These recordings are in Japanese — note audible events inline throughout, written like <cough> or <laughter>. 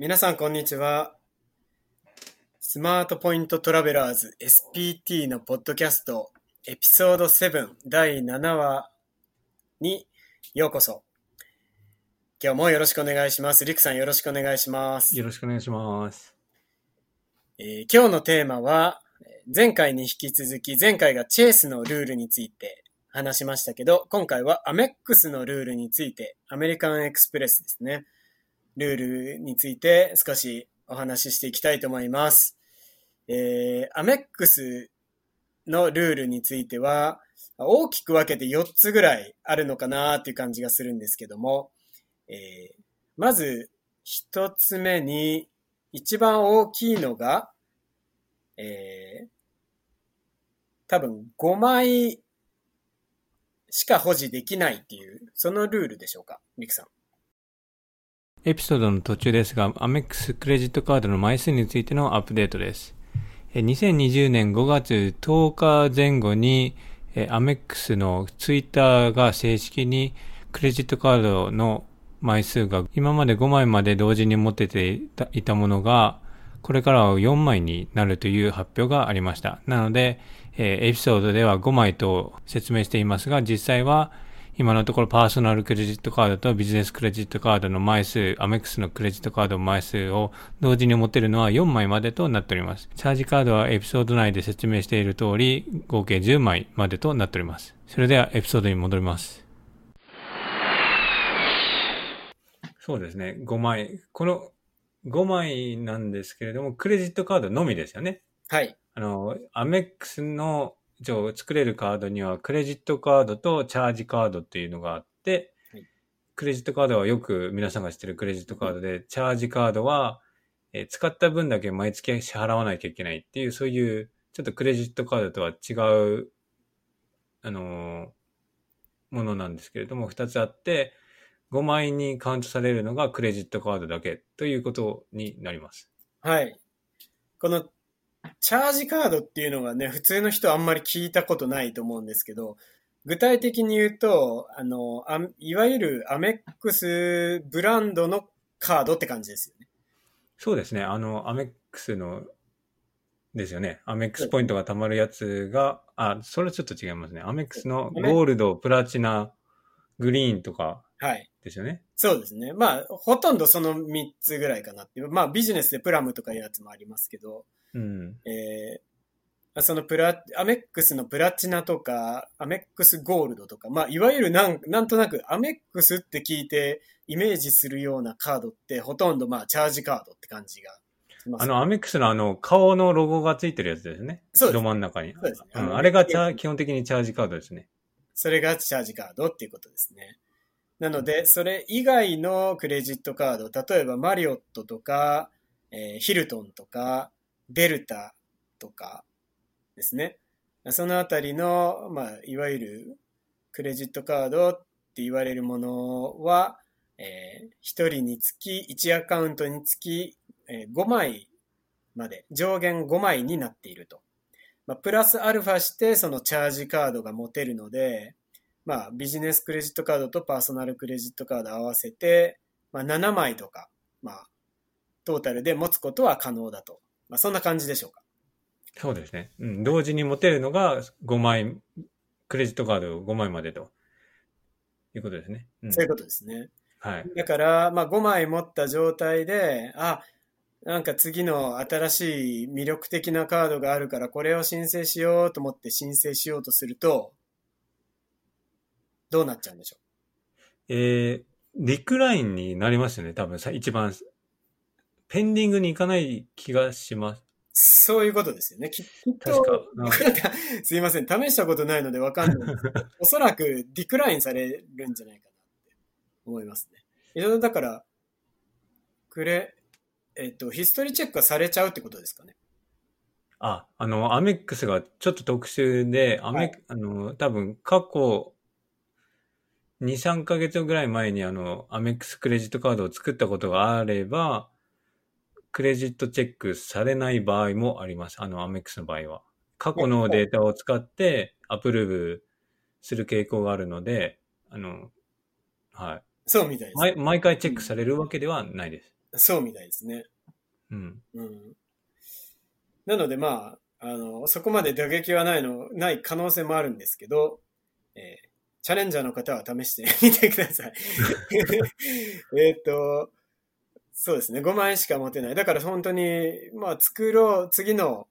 皆さん、こんにちは。スマートポイントトラベラーズ SPT のポッドキャストエピソード7第7話にようこそ。今日もよろしくお願いします。リクさんよろしくお願いします。よろしくお願いします。えー今日のテーマは、えー前回に引き続き、前回がチェイスのルールについて話しましたけど、今回はアメックスのルールについて、アメリカンエクスプレスですね。ルールについて少しお話ししていきたいと思います。えーアメックスのルールについては、大きく分けて4つぐらいあるのかなっていう感じがするんですけども、えーまず1つ目に、一番大きいのが、えー、多分5枚しか保持できないっていう、そのルールでしょうか、ミクさん。エピソードの途中ですが、アメックスクレジットカードの枚数についてのアップデートです。2020年5月10日前後に、アメックスのツイッターが正式にクレジットカードの枚数が今まで5枚まで同時に持ってていたものが、これからは4枚になるという発表がありました。なので、エピソードでは5枚と説明していますが、実際は今のところパーソナルクレジットカードとビジネスクレジットカードの枚数、アメックスのクレジットカードの枚数を同時に持てるのは4枚までとなっております。チャージカードはエピソード内で説明している通り、合計10枚までとなっております。それではエピソードに戻ります。そうですね、5枚。この5枚なんですけれども、クレジットカードのみですよね。はい。あの、アメックスの、一応作れるカードには、クレジットカードとチャージカードっていうのがあって、はいクレジットカードはよく皆さんが知ってるクレジットカードで、チャージカードは、えー使った分だけ毎月支払わなきゃいけないっていう、そういう、ちょっとクレジットカードとは違う、あのーものなんですけれども、二つあって、5枚にカウントされるのがクレジットカードだけということになります。はい。このチャージカードっていうのがね、普通の人はあんまり聞いたことないと思うんですけど、具体的に言うと、あの、あいわゆるアメックスブランドのカードって感じですよね。そうですね。あの、アメックスの、ですよね。アメックスポイントが貯まるやつが、あ、それちょっと違いますね。アメックスのゴールド、プラチナ、グリーンとかはい。ですよね。そうですね。まあ、ほとんどその3つぐらいかなっていう。まあ、ビジネスでプラムとかいうやつもありますけど、うん。えー、そのプラ、アメックスのプラチナとか、アメックスゴールドとか、まあ、いわゆるなん、なんとなくアメックスって聞いてイメージするようなカードって、ほとんどまあ、チャージカードって感じが。あの、アメックスのあの、顔のロゴがついてるやつですね。そうですど真ん中に。そうですねうんあれがチャー基本的にチャージカードですね。それがチャージカードっていうことですね。なので、それ以外のクレジットカード、例えばマリオットとか、えーヒルトンとか、デルタとかですね。そのあたりの、まあ、いわゆるクレジットカードって言われるものは、えー、1人につき、1アカウントにつき、えー5枚まで、上限5枚になっていると。まあ、プラスアルファして、そのチャージカードが持てるので、まあ、ビジネスクレジットカードとパーソナルクレジットカード合わせて、まあ、7枚とか、まあ、トータルで持つことは可能だと。まあ、そんな感じでしょうか。そうですね。うん。同時に持てるのが5枚、クレジットカード5枚までと。いうことですね。うんそういうことですね。はい。だから、まあ、5枚持った状態で、あ、なんか次の新しい魅力的なカードがあるから、これを申請しようと思って申請しようとすると、どうなっちゃうんでしょえー、リクラインになりますよね。多分さ、一番、ペンディングに行かない気がします。うそういうことですよね。ききっとすいません。試したことないのでわかんないんですけど。おそらくディクラインされるんじゃないかなって思いますね。いろいろだから、くれ、えっと、ヒストリーチェックがされちゃうってことですかね。あ、あの、アメックスがちょっと特殊で、アメ、はいあの、多分過去2、3ヶ月ぐらい前にあの、アメックスクレジットカードを作ったことがあれば、クレジットチェックされない場合もあります。あの、アメックスの場合は。過去のデータを使ってアプローブする傾向があるので、あの、はい。そうみたいです。毎毎回チェックされるわけではないです。そうみたいですね。うん。うん。なのでまあ、あの、そこまで打撃はないの、ない可能性もあるんですけど、えーチャレンジャーの方は試してみてください。<laughs> えっと、そうですね、5万円しか持てない。だから本当に、まあ作ろう、次の、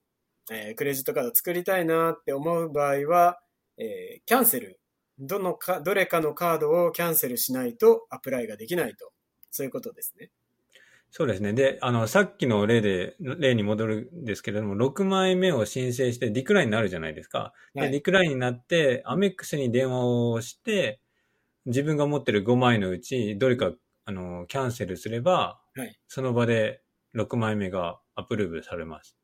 えークレジットカード作りたいなって思う場合は、えーキャンセル、どのか、どれかのカードをキャンセルしないとアプライができないと。そういうことですね。そうですね。で、あの、さっきの例で、例に戻るんですけれども、6枚目を申請して、ディクラインになるじゃないですか。で、はいディクラインになって、アメックスに電話をして、自分が持ってる5枚のうち、どれか、あの、キャンセルすれば、はいその場で6枚目がアプローブされます。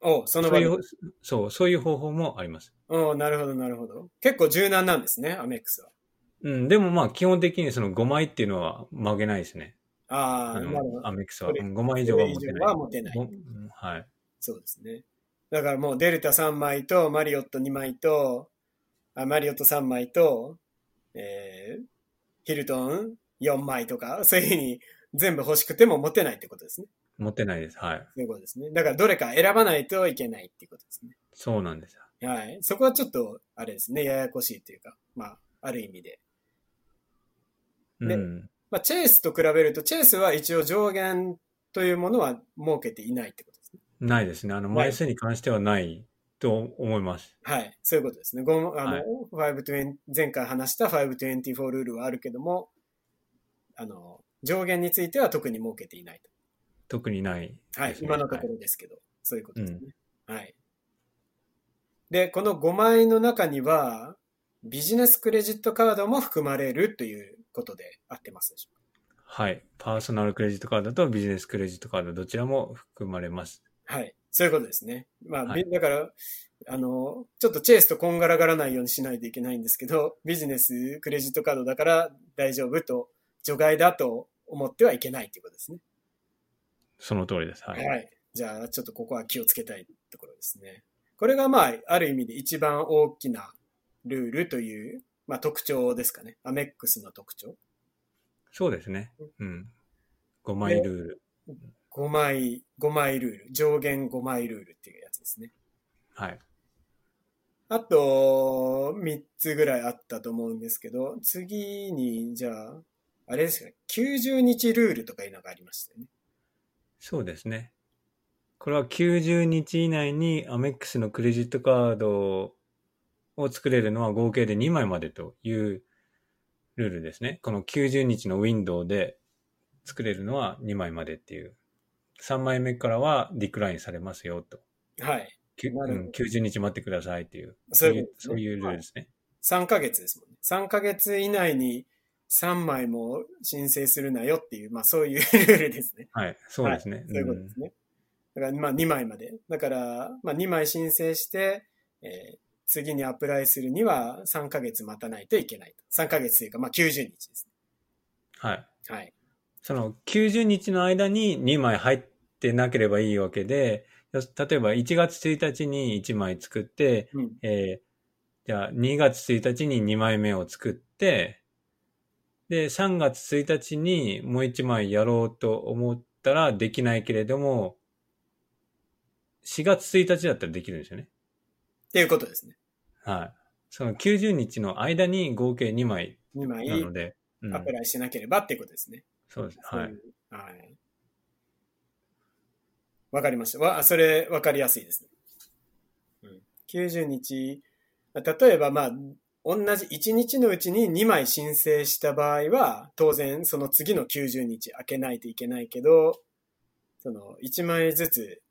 おその場で？そういう、そう、そういう方法もあります。おなるほど、なるほど。結構柔軟なんですね、アメックスは。うん、でもまあ、基本的にその5枚っていうのは曲げないですね。ああ、あなるほどの、。アメックスは。これうん5枚以上は持てない。は持てないはい。そうですね。だからもうデルタ3枚とマリオット2枚と、あマリオット3枚と、えー、ヒルトン4枚とか、そういうふうに全部欲しくても持てないってことですね。持てないです。はい。そういうことですね。だからどれか選ばないといけないっていうことですね。そうなんですよ。はい。そこはちょっと、あれですね、ややこしいというか、まあ、ある意味で。でうん。まあ、チェイスと比べると、チェイスは一応上限というものは設けていないってことですね。ないですね。あの、枚数に関してはないと思います。はい。そういうことですね。ごあの、はい520前回話した524ルールはあるけども、あの、上限については特に設けていない特にないと。はい。今のところですけど、そういうことですね。はい。で、この5枚の中には、ビジネスクレジットカードも含まれるということで合ってますでしょうはい。パーソナルクレジットカードとビジネスクレジットカードどちらも含まれます。かはい。そういうことですね。まあ、はいびだから、あの、ちょっとチェイスとこんがらがらないようにしないといけないんですけど、ビジネスクレジットカードだから大丈夫と、除外だと思ってはいけないということですね。その通りです。は。はいい。じゃあ、ちょっとここは気をつけたいところですね。これがまあ、ある意味で一番大きなルールという、まあ特徴ですかね。アメックスの特徴。そうですね。うん。5枚ルール。5枚、5枚ルール。上限5枚ルールっていうやつですね。はい。あと、3つぐらいあったと思うんですけど、次に、じゃあ、あれですか、90日ルールとかいうのがありましたよね。そうですね。これは90日以内にアメックスのクレジットカードを作れるのは合計で2枚までというルールですね。この90日のウィンドウで作れるのは2枚までっていう。3枚目からはディクラインされますよと。はい。うん、90日待ってくださいっていう。そういうそういうルールですね。3ヶ月ですもんね。3ヶ月以内に3枚も申請するなよっていう、まあそういうルールですね。はい。そうですね。そういうことですね。だからまあ2枚まで。だから、まあ2枚申請して、えー次にアプライするには3ヶ月待たないといけないと。3ヶ月というか、まあ90日ですうんはい。ね。はい。その90日の間に2枚入ってなければいいわけで、よ例えば1月1日に1枚作って、うん。えーじゃあ2月1日に2枚目を作って、で、3月1日にもう1枚やろうと思ったらできないけれども、4月1日だったらできるんですよね。っていうことですね。はい。その90日の間に合計2枚2枚なので、うんアプライしなければっていうことですね。そうです。はい。はい。わかりました。わ、それわかりやすいですね。うん。90日、例えばまあ、同じ1日のうちに2枚申請した場合は、当然その次の90日開けないといけないけど、その1枚ずつ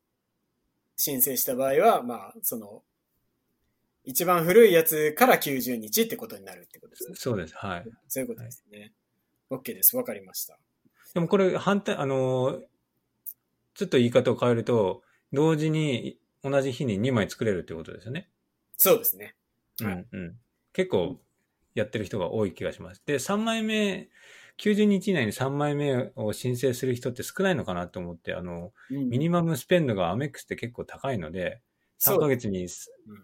申請した場合は、まあ、その、一番古いやつから90日ってことになるってことですね。そうです。はい。そういうことですね。OK です。わかりました。でもこれ反対、あのーちょっと言い方を変えると、同時に同じ日に2枚作れるってことですよね。そうですね。うん、はいうん。結構やってる人が多い気がします。で、3枚目、90日以内に3枚目を申請する人って少ないのかなと思って、あの、うんミニマムスペンドがアメックスって結構高いので、3ヶ月にうん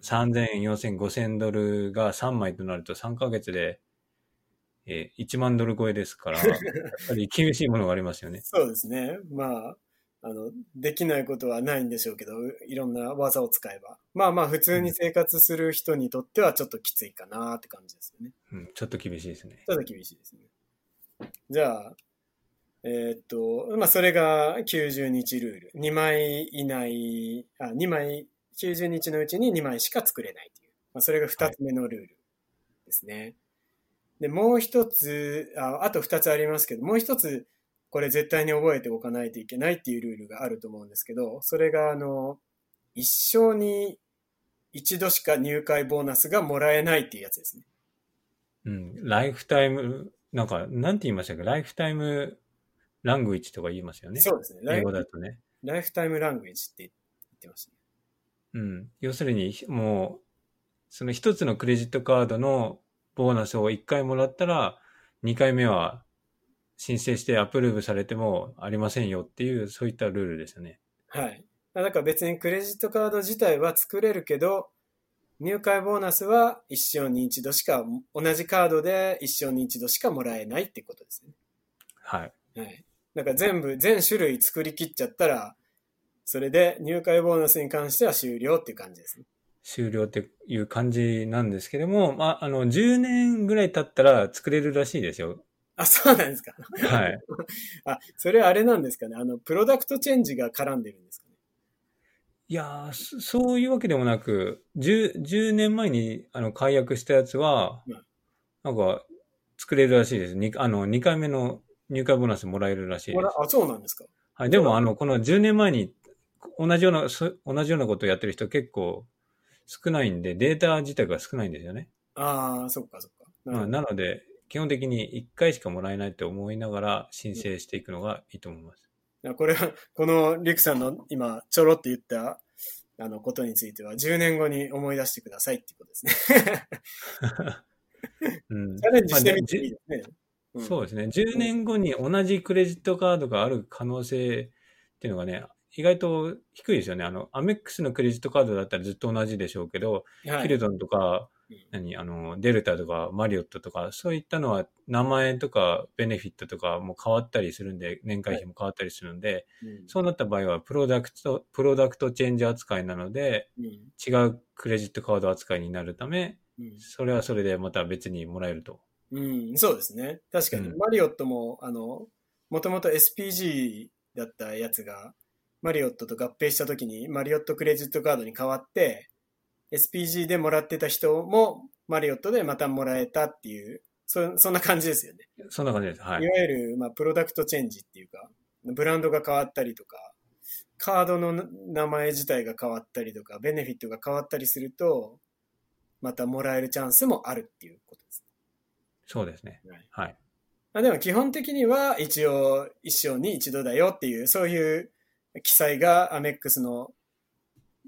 3000、4000、5000ドルが3枚となると3ヶ月でえー1万ドル超えですから、<laughs> やっぱり厳しいものがありますよね。そうですね。まあ、あの、できないことはないんでしょうけど、いろんな技を使えば。まあまあ、普通に生活する人にとってはちょっときついかなって感じですよね。うん、ちょっと厳しいですね。ちょっと厳しいですね。じゃあ、えーっと、まあ、それが90日ルール。2枚以内、あ、2枚、90日のうちに2枚しか作れないという。まあ、それが2つ目のルールですね。で、もう一つ、ああと2つありますけど、もう一つ、これ絶対に覚えておかないといけないっていうルールがあると思うんですけど、それが、あの、一生に一度しか入会ボーナスがもらえないっていうやつですね。うん、ライフタイム、なんか、なんて言いましたっけ？ライフタイムラングイッチとか言いますよね。そうですね。英フ語だとね。ライフタイムラングエージって言ってましたね。うん。要するに、もう、その一つのクレジットカードのボーナスを1回もらったら、2回目は申請してアプローブされてもありませんよっていう、そういったルールですよね。はい。だから別にクレジットカード自体は作れるけど、入会ボーナスは一生に一度しか、同じカードで一生に一度しかもらえないってことですね。はい。はい。だから全部、全種類作り切っちゃったら、それで入会ボーナスに関しては終了っていう感じですね。終了っていう感じなんですけども、まあ、あの、10年ぐらい経ったら作れるらしいですよ。あ、そうなんですか。はい。<laughs> あ、それはあれなんですかね。あの、プロダクトチェンジが絡んでるんですかね。いやーそそういうわけでもなく、10, 10年前にあの解約したやつはうん、なんか作れるらしいです。にあの2回目の入会ボーナスもらえるらしいです。あ、そうなんですか。はい、でも、あの、この10年前に同じような、そ同じようなことをやってる人結構少ないんで、データ自体が少ないんですよね。ああ、そっかそっか。なるまあ、なので、基本的に1回しかもらえないって思いながら申請していくのがいいと思います。これは、このリクさんの今、ちょろって言った、あの、ことについては、10年後に思い出してくださいっていうことですね。<laughs> うんチャレンジしてみていいですね。うんそうですね。10年後に同じクレジットカードがある可能性っていうのがね、意外と低いですよね。あの、アメックスのクレジットカードだったらずっと同じでしょうけど、はい。ヒルトンとかうん、何、あの、デルタとかマリオットとか、そういったのは名前とかベネフィットとかも変わったりするんで、年会費も変わったりするんで、うん。そうなった場合はプロダクト、プロダクトチェンジ扱いなので、うん。違うクレジットカード扱いになるため、うん。それはそれでまた別にもらえると。うん、そうですね。確かに、うん。マリオットも、あの、もともと SPG だったやつが、マリオットと合併した時に、マリオットクレジットカードに変わって、SPG でもらってた人も、マリオットでまたもらえたっていう、そそんな感じですよね。そんな感じです。はいい。わゆる、まあ、プロダクトチェンジっていうか、ブランドが変わったりとか、カードの名前自体が変わったりとか、ベネフィットが変わったりすると、またもらえるチャンスもあるっていうことです。そうですね。はいはい。まあ、でも基本的には一応一生に一度だよっていう、そういう記載がアメックスの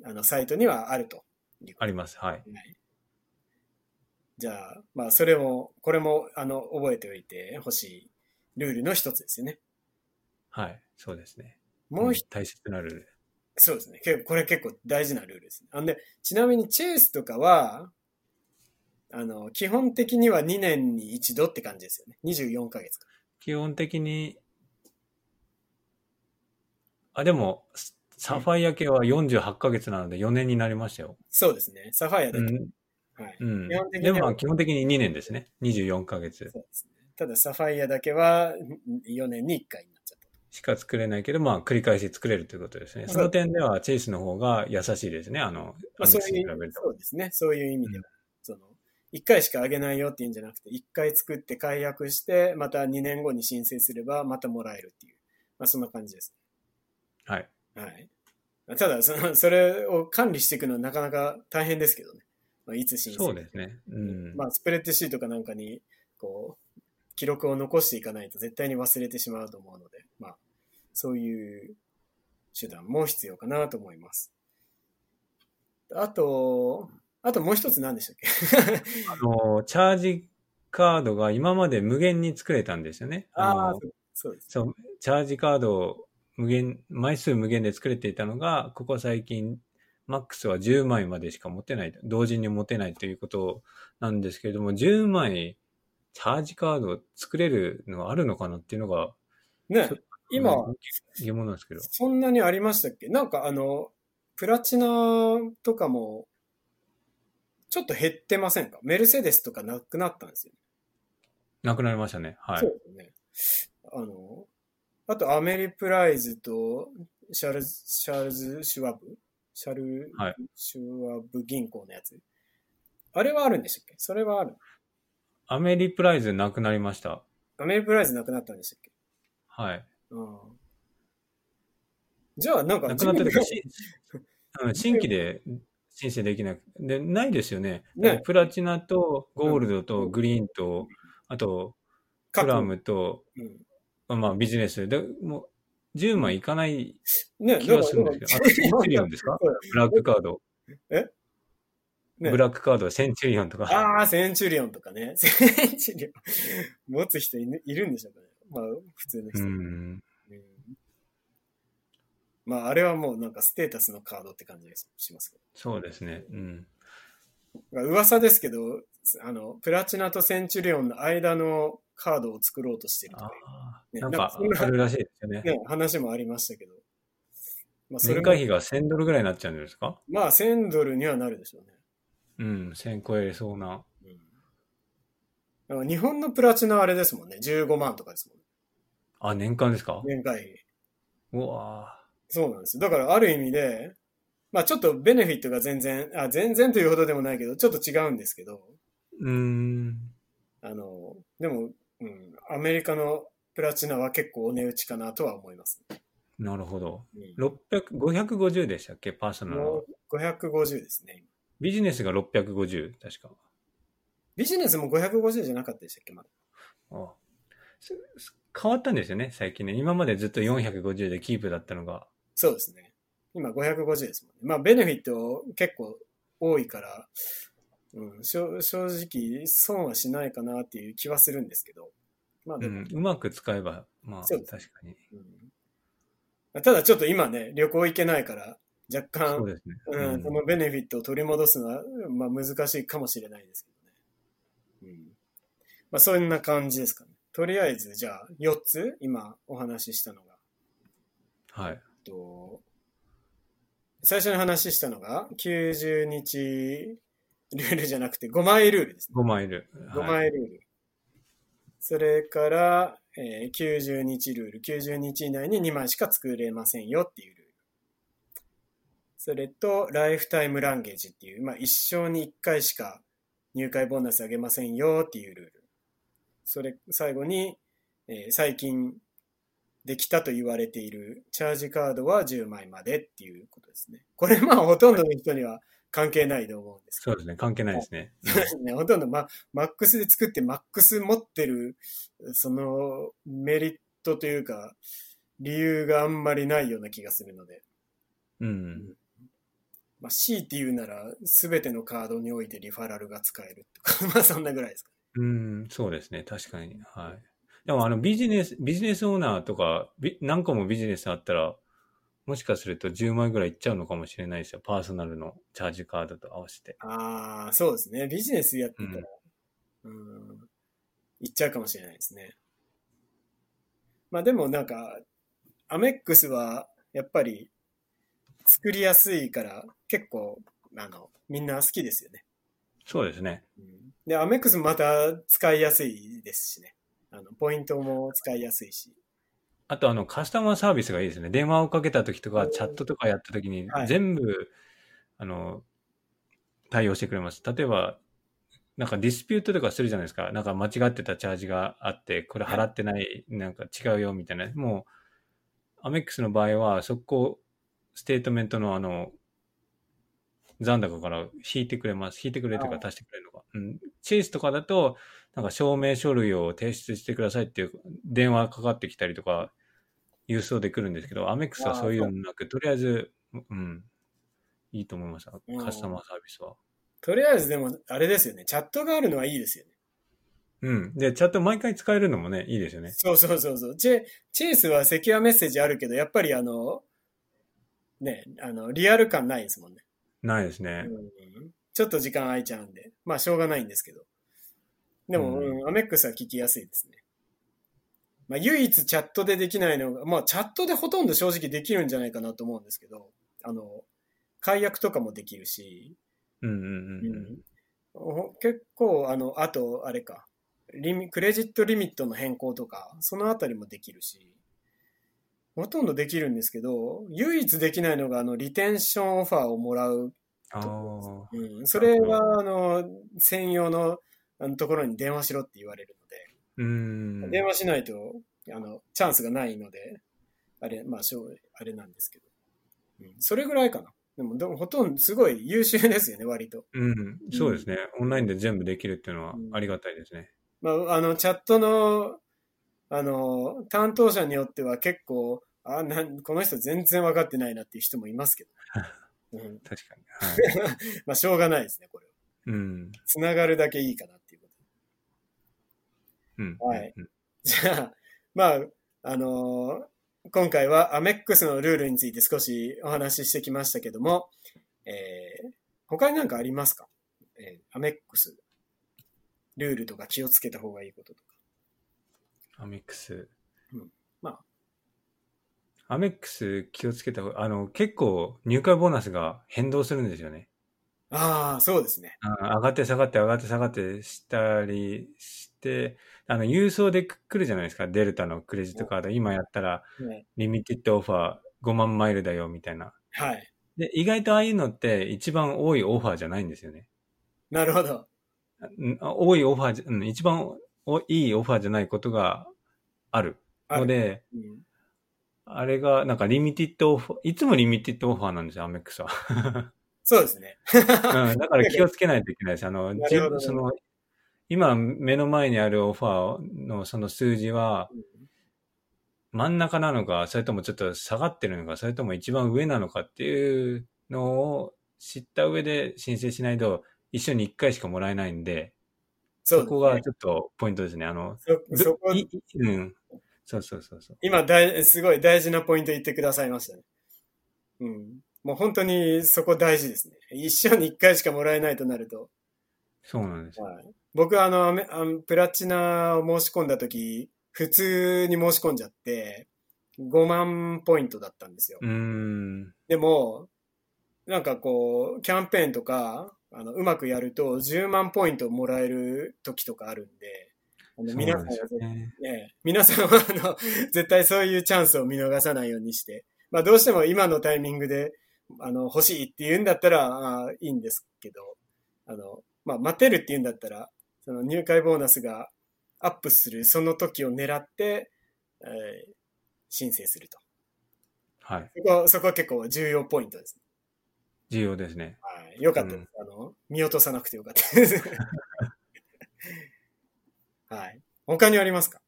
あのサイトにはあるとあります。はい。はいじゃあ、まあそれも、これもあの覚えておいてほしいルールの一つですよね。はい。そうですね。もう一ん大切なルール。そうですね。結構これ結構大事なルールですね。あんで、ちなみにチェイスとかは、あの、基本的には2年に一度って感じですよね。24ヶ月か。基本的に、あ、でも、サファイア系は48ヶ月なので4年になりましたよ。そうですね。サファイアだけ。うん。はい。でもまあ基本的に2年ですね。24ヶ月そうですね。ただサファイアだけは4年に1回になっちゃった。しか作れないけど、まあ繰り返し作れるということですね。その点ではチェイスの方が優しいですね。あの、まあ、そういう。そうですね。そういう意味では、うんその、1回しかあげないよっていうんじゃなくて、1回作って解約して、また2年後に申請すれば、またもらえるっていう。まあ、そんな感じです。はい。はい。ただ、その、それを管理していくのはなかなか大変ですけどね。まあ、いつ申請そうですね。うん。まあ、スプレッドシートかなんかに、こう、記録を残していかないと絶対に忘れてしまうと思うので、まあ、そういう手段も必要かなと思います。あと、あともう一つ何でしたっけ？<laughs> あの、チャージカードが今まで無限に作れたんですよね。ああの、そうです。そう、チャージカードを無限、枚数無限で作れていたのが、ここ最近、マックスは10枚までしか持てない、同時に持てないということなんですけれども、10枚チャージカード作れるのあるのかなっていうのが、ねそ、今、うん疑問なんですけど。そんなにありましたっけ？なんかあの、プラチナとかも、ちょっと減ってませんか？メルセデスとかなくなったんですよ。なくなりましたね。はいそ。うですね。あの、あとアメリプライズとシャルズ、シャールズ・シュワブ？シャル、はいシュワブ銀行のやつ。あれはあるんでしたっけ？それはある。アメリプライズなくなりました。アメリプライズなくなったんでしたっけ？はい。うん。じゃあ、なんか、なくなったというか、自しうん新規で申請できなくで、ないですよね。ねプラチナとゴールドとグリーンと、あと、プラムと、うんまあビジネスで、もう10万いかないね、気がするんですけど、あセンチュリオンですか？ブラックカード。え？ねブラックカードはセンチュリオンとか。ああ、センチュリオンとかね。<laughs> センチュリオン。持つ人い,、るんでしょうかね。まあ、普通のう人。ん。うんまあ、あれはもうなんかステータスのカードって感じがしますけそうですね。うん。噂ですけど、あの、プラチナとセンチュリオンの間のカードを作ろうとしてるとかねなんかあるらしいですよね。ね、話もありましたけど。まあ、それも年会費が1000ドルぐらいになっちゃうんですか？まあ、1000ドルにはなるでしょうね。うん、1000超えそうな。日本のプラチナはあれですもんね。15万とかですもんね。あ、年間ですか？年会費。うわそうなんですよ。だからある意味で、まあちょっとベネフィットが全然、あ、全然というほどでもないけど、ちょっと違うんですけど、ーうーん。あの、でも、うん、アメリカのプラチナは結構お値打ちかなとは思います。なるほど。うん、600、550でしたっけ？パーソナルはも。う550ですね。今ビジネスが650、確か。ビジネスも550じゃなかったでしたっけ？まだ。あすす変わったんですよね、最近ね。今までずっと450でキープだったのが。そうですね。今550ですもんね。まあベネフィット結構多いから、うん、正正直損はしないかなっていう気はするんですけど。まあでも、うん、うまく使えば、まあ、そう確かに。うん、ただちょっと今ね、旅行行けないから、若干、そうですね。んそのベネフィットを取り戻すのは、まあ、難しいかもしれないですけどね。うんまあ、そんな感じですかね。とりあえず、じゃあ、4つ、今お話ししたのが。はい。と最初に話したのが、90日ルールじゃなくて、5枚ルールですね。5枚いる。5はい枚ルール。それから、えー90日ルール。90日以内に2枚しか作れませんよっていうルール。それと、ライフタイムランゲージっていう、まあ、一生に1回しか入会ボーナスあげませんよっていうルール。それ、最後に、えー最近できたと言われているチャージカードは10枚までっていうことですね。これまあほとんどの人には関係ないと思うんですそうですね。関係ないですね。そうですね。ほとんどママックスで作ってマックス持ってる、そのメリットというか、理由があんまりないような気がするので。うん。まあ、C って言うなら、すべてのカードにおいてリファラルが使えるとか、<laughs> まあそんなぐらいですか。うん、そうですね。確かに。はい。でも、あの、ビジネス、ビジネスオーナーとか、ビ何個もビジネスあったら、もしかすると10枚ぐらいいっちゃうのかもしれないですよ。パーソナルのチャージカードと合わせて。ああ、そうですね。ビジネスやってたら、うん、いっちゃうかもしれないですね。まあでもなんか、アメックスはやっぱり作りやすいから結構、あの、みんな好きですよね。そうですね。うんで、アメックスもまた使いやすいですしね。あの、ポイントも使いやすいし。あと、あの、カスタマーサービスがいいですね。電話をかけた時とか、チャットとかやった時にはい、全部、あの、対応してくれます。例えば、なんかディスピュートとかするじゃないですか。なんか間違ってたチャージがあって、これ払ってない、なんか違うよみたいな。もう、アメックスの場合は、そこ、ステートメントのあの、残高から引いてくれます。引いてくれとか足してくれるのか。うん。チェイスとかだと、なんか証明書類を提出してくださいっていう電話かかってきたりとか、郵送で来るんですけど、アメックスはそういうのなく、とりあえず、うん、いいと思いました。うんカスタマーサービスは。とりあえずでも、あれですよね。チャットがあるのはいいですよね。うん。で、チャット毎回使えるのもね、いいですよね。そうそうそうそう。チェチェイスはセキュアメッセージあるけど、やっぱりあの、ね、あの、リアル感ないですもんね。ないですね。うんちょっと時間空いちゃうんで。まあ、しょうがないんですけど。でも、ううん、アメックスは聞きやすいですね。まあ、唯一チャットでできないのが、まあ、チャットでほとんど正直できるんじゃないかなと思うんですけど、あの、解約とかもできるし、うんうんうんほ結構、あの、あと、あれか、リミ、クレジットリミットの変更とか、そのあたりもできるし、ほとんどできるんですけど、唯一できないのが、あの、リテンションオファーをもらう。ああ。うん、それは、あの、専用のあのところに電話しろって言われるうのんで、。電話しないと、あの、チャンスがないので、あれ、まあ、しょうあれなんですけど。うん、それぐらいかな。でも、でもほとんどすごい優秀ですよね、割と。うん。そうですね。オンラインで全部できるっていうのはありがたいですね。まあ、あの、チャットの、あの、担当者によっては結構、あなんこの人全然分かってないなっていう人もいますけど。<laughs> うん、確かに。はい。<laughs> まあ、しょうがないですね、これは。うん。つながるだけいいかなはいうん。と。じゃあ、まあ、あの今回はアメックスのルールについて少しお話ししてきましたけども、えー、他に何かありますか、えー、アメックス、ルールとか気をつけた方がいいこととか。アメックス。うんまアメックス気をつけた方が、あの、結構入会ボーナスが変動するんですよね。ああ、そうですね。あ上がって下がって上がって下がってしたりして、あの、郵送で来るじゃないですか。デルタのクレジットカード。今やったら、ねリミティッドオファー5万マイルだよ、みたいな。はい。で、意外とああいうのって一番多いオファーじゃないんですよね。なるほど。うん多いオファーじゃ、うん、一番おいいオファーじゃないことがあるので、うん、あれが、なんかリミティッドオファー、いつもリミティッドオファーなんですよ、アメックスは。<laughs> そうですね。<laughs> うん、だから気をつけないといけないです。あの、その、今目の前にあるオファーのその数字は真ん中なのか、それともちょっと下がってるのか、それとも一番上なのかっていうのを知った上で申請しないと一緒に1回しかもらえないんで、そねそこがちょっとポイントですね。あの、そそこうん。そうそうそうそう。今大、すごい大事なポイント言ってくださいましたね。うん。もう本当にそこ大事ですね。一生に一回しかもらえないとなると。そうなんですよ。はい、僕あのあの、プラチナを申し込んだ時、普通に申し込んじゃって、5万ポイントだったんですよ。でも、なんかこう、キャンペーンとか、あの、うまくやると10万ポイントもらえる時とかあるんで、あの皆さんはね。ね、皆さんはあの <laughs> 絶対そういうチャンスを見逃さないようにして、まあ、どうしても今のタイミングであの欲しいって言うんだったらあいいんですけどあの、まあ、待てるって言うんだったらその入会ボーナスがアップするその時を狙って、えー申請すると。はい。そこそこは結構重要ポイントです、重要ですね。はい、よかったです、あの見落とさなくてよかったです。<laughs> はい。他にありますか？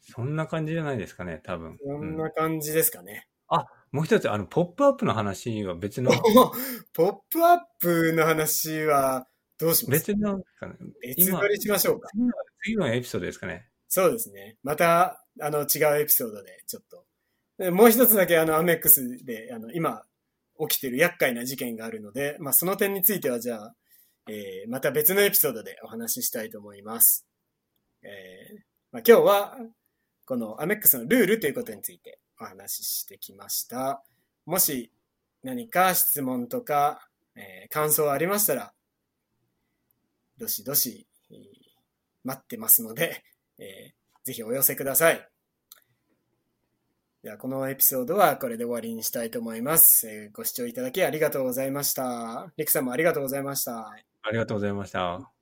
そんな感じじゃないですかね、多分。そうん。んな感じですかね、あ、もう一つ、あの、ポップアップの話は別の、<laughs> ポップアップの話はどうします？別の別撮りしましょうか。次のエピソードですかね。そうですね。また、あの、違うエピソードで、ちょっと。でもう一つだけ、あの、アメックスで、あの、今、起きてる厄介な事件があるので、まあ、その点については、じゃあ、えーまた別のエピソードでお話ししたいと思います。えーまあ、今日は、このアメックスのルールということについてお話ししてきました。もし何か質問とか、えー感想ありましたら、どしどし、待ってますので、えーぜひお寄せください。では、このエピソードはこれで終わりにしたいと思います。えーご視聴いただきありがとうございました。リクさんもありがとうございました。ありがとうございました。